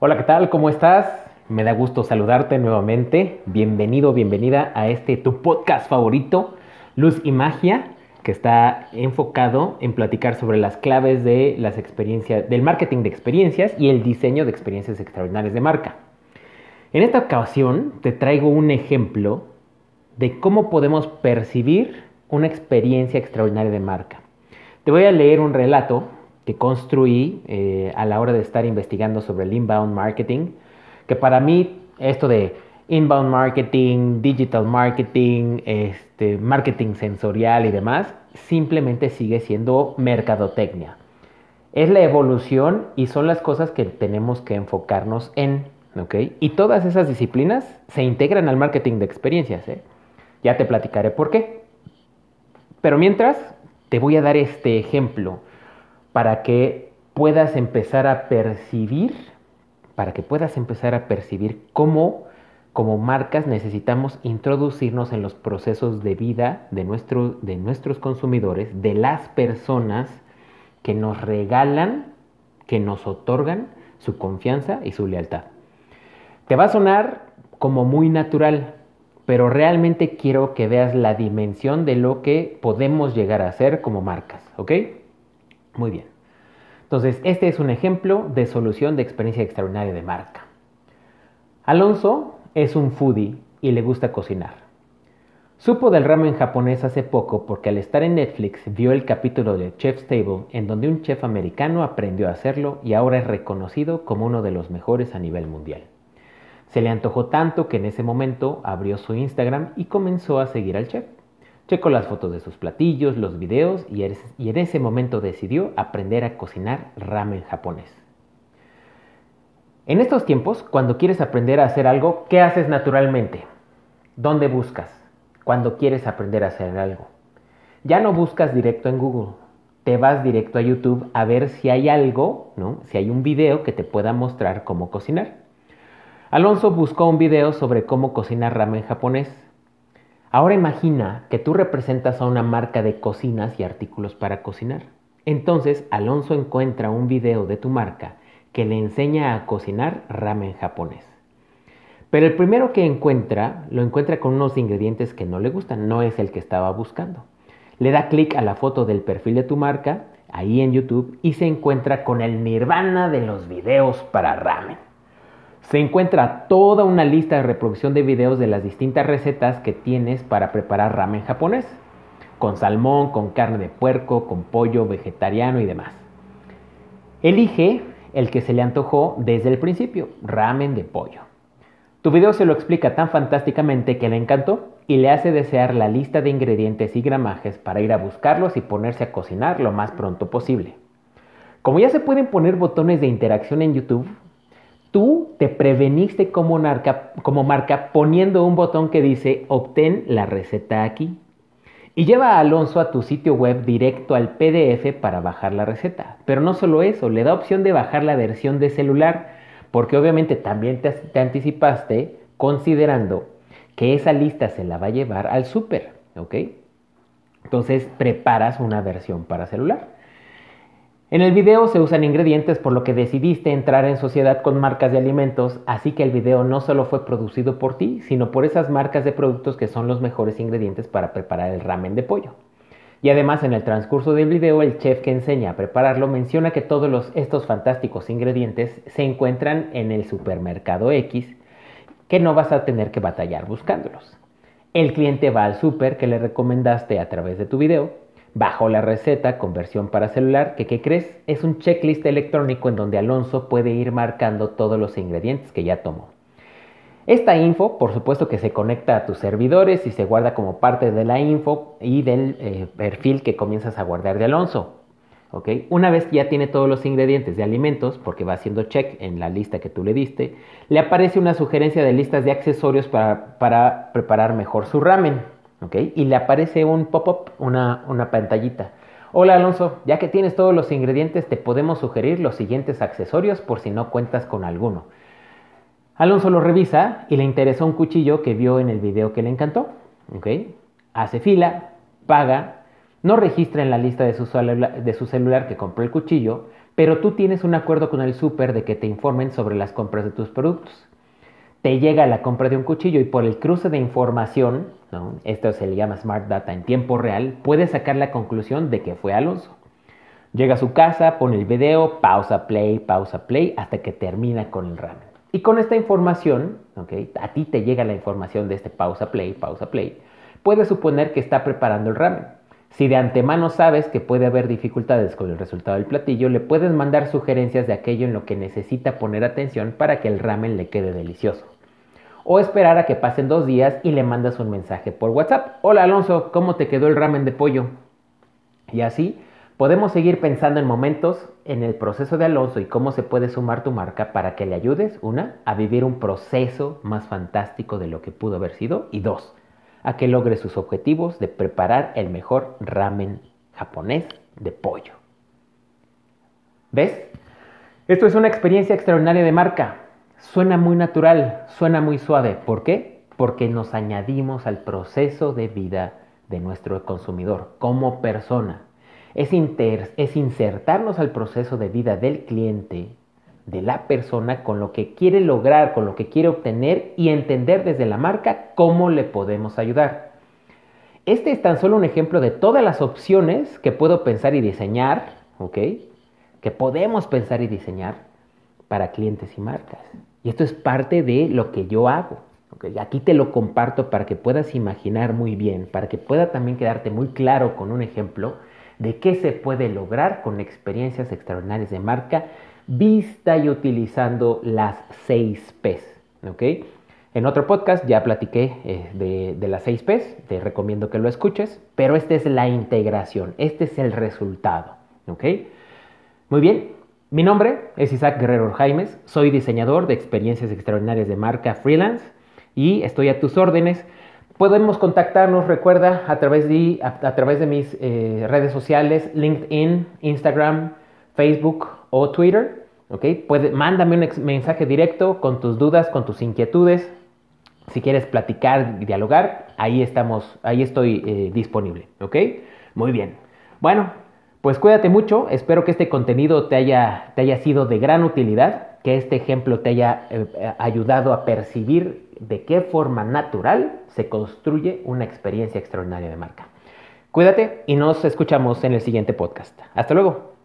Hola, ¿qué tal? ¿Cómo estás? Me da gusto saludarte nuevamente. Bienvenido, bienvenida a este tu podcast favorito, Luz y Magia, que está enfocado en platicar sobre las claves de las experiencias, del marketing de experiencias y el diseño de experiencias extraordinarias de marca. En esta ocasión te traigo un ejemplo de cómo podemos percibir una experiencia extraordinaria de marca. Te voy a leer un relato que construí eh, a la hora de estar investigando sobre el inbound marketing, que para mí esto de inbound marketing, digital marketing, este, marketing sensorial y demás, simplemente sigue siendo mercadotecnia. Es la evolución y son las cosas que tenemos que enfocarnos en. Y todas esas disciplinas se integran al marketing de experiencias. ¿eh? Ya te platicaré por qué. Pero mientras, te voy a dar este ejemplo para que puedas empezar a percibir, para que puedas empezar a percibir cómo como marcas necesitamos introducirnos en los procesos de vida de, nuestro, de nuestros consumidores, de las personas que nos regalan, que nos otorgan su confianza y su lealtad. Te va a sonar como muy natural, pero realmente quiero que veas la dimensión de lo que podemos llegar a hacer como marcas, ¿ok? Muy bien. Entonces, este es un ejemplo de solución de experiencia extraordinaria de marca. Alonso es un foodie y le gusta cocinar. Supo del ramen japonés hace poco porque al estar en Netflix vio el capítulo de Chef's Table en donde un chef americano aprendió a hacerlo y ahora es reconocido como uno de los mejores a nivel mundial. Se le antojó tanto que en ese momento abrió su Instagram y comenzó a seguir al chef. Checó las fotos de sus platillos, los videos y en ese momento decidió aprender a cocinar ramen japonés. En estos tiempos, cuando quieres aprender a hacer algo, ¿qué haces naturalmente? ¿Dónde buscas? Cuando quieres aprender a hacer algo. Ya no buscas directo en Google, te vas directo a YouTube a ver si hay algo, ¿no? Si hay un video que te pueda mostrar cómo cocinar. Alonso buscó un video sobre cómo cocinar ramen japonés. Ahora imagina que tú representas a una marca de cocinas y artículos para cocinar. Entonces Alonso encuentra un video de tu marca que le enseña a cocinar ramen japonés. Pero el primero que encuentra lo encuentra con unos ingredientes que no le gustan, no es el que estaba buscando. Le da clic a la foto del perfil de tu marca, ahí en YouTube, y se encuentra con el nirvana de los videos para ramen se encuentra toda una lista de reproducción de videos de las distintas recetas que tienes para preparar ramen japonés, con salmón, con carne de puerco, con pollo, vegetariano y demás. Elige el que se le antojó desde el principio, ramen de pollo. Tu video se lo explica tan fantásticamente que le encantó y le hace desear la lista de ingredientes y gramajes para ir a buscarlos y ponerse a cocinar lo más pronto posible. Como ya se pueden poner botones de interacción en YouTube, Tú te preveniste como marca, poniendo un botón que dice obtén la receta aquí. Y lleva a Alonso a tu sitio web directo al PDF para bajar la receta. Pero no solo eso, le da opción de bajar la versión de celular, porque obviamente también te, te anticipaste considerando que esa lista se la va a llevar al súper, ¿ok? Entonces preparas una versión para celular. En el video se usan ingredientes por lo que decidiste entrar en sociedad con marcas de alimentos, así que el video no solo fue producido por ti, sino por esas marcas de productos que son los mejores ingredientes para preparar el ramen de pollo. Y además en el transcurso del video el chef que enseña a prepararlo menciona que todos estos fantásticos ingredientes se encuentran en el supermercado X, que no vas a tener que batallar buscándolos. El cliente va al super que le recomendaste a través de tu video Bajo la receta con versión para celular, que ¿qué crees? Es un checklist electrónico en donde Alonso puede ir marcando todos los ingredientes que ya tomó. Esta info, por supuesto que se conecta a tus servidores y se guarda como parte de la info y del eh, perfil que comienzas a guardar de Alonso. Una vez que ya tiene todos los ingredientes de alimentos, porque va haciendo check en la lista que tú le diste, le aparece una sugerencia de listas de accesorios para preparar mejor su ramen. Y le aparece un pop-up, una, una pantallita. Hola Alonso, ya que tienes todos los ingredientes, te podemos sugerir los siguientes accesorios por si no cuentas con alguno. Alonso lo revisa y le interesó un cuchillo que vio en el video que le encantó. Hace fila, paga, no registra en la lista de su, de su celular que compró el cuchillo, pero tú tienes un acuerdo con el súper de que te informen sobre las compras de tus productos. Te llega la compra de un cuchillo y por el cruce de información, esto se le llama Smart Data en tiempo real, puedes sacar la conclusión de que fue Alonso. Llega a su casa, pone el video, pausa, play, pausa, play, hasta que termina con el ramen. Y con esta información, a ti te llega la información de este pausa, play, pausa, play, puedes suponer que está preparando el ramen. Si de antemano sabes que puede haber dificultades con el resultado del platillo, le puedes mandar sugerencias de aquello en lo que necesita poner atención para que el ramen le quede delicioso. O esperar a que pasen dos días y le mandas un mensaje por WhatsApp. Hola Alonso, ¿cómo te quedó el ramen de pollo? Y así podemos seguir pensando en momentos en el proceso de Alonso y cómo se puede sumar tu marca para que le ayudes, una, a vivir un proceso más fantástico de lo que pudo haber sido y dos, a que logre sus objetivos de preparar el mejor ramen japonés de pollo. ¿Ves? Esto es una experiencia extraordinaria de marca. Suena muy natural, suena muy suave. ¿Por qué? Porque nos añadimos al proceso de vida de nuestro consumidor como persona. Es, es insertarnos al proceso de vida del cliente de la persona con lo que quiere lograr, con lo que quiere obtener y entender desde la marca cómo le podemos ayudar. Este es tan solo un ejemplo de todas las opciones que puedo pensar y diseñar, ¿ok? Que podemos pensar y diseñar para clientes y marcas. Y esto es parte de lo que yo hago. ¿okay? Aquí te lo comparto para que puedas imaginar muy bien, para que pueda también quedarte muy claro con un ejemplo de qué se puede lograr con experiencias extraordinarias de marca vista y utilizando las seis P's. ¿ok? En otro podcast ya platiqué eh, de, las seis P's, te recomiendo que lo escuches, pero esta es la integración, este es el resultado. ¿ok? Muy bien, mi nombre es Isaac Guerrero Jaimes, soy diseñador de experiencias extraordinarias de marca freelance y estoy a tus órdenes. Podemos contactarnos, recuerda, a través de, a, través de mis eh, redes sociales, LinkedIn, Instagram, Facebook o Twitter. ¿ok? mándame un mensaje directo con tus dudas, con tus inquietudes. Si quieres platicar, dialogar, ahí estamos, ahí estoy eh, disponible, ¿ok? Muy bien. Bueno, pues cuídate mucho. Espero que este contenido te haya, te haya sido de gran utilidad, que este ejemplo te haya eh, ayudado a percibir de qué forma natural se construye una experiencia extraordinaria de marca. Cuídate y nos escuchamos en el siguiente podcast. Hasta luego.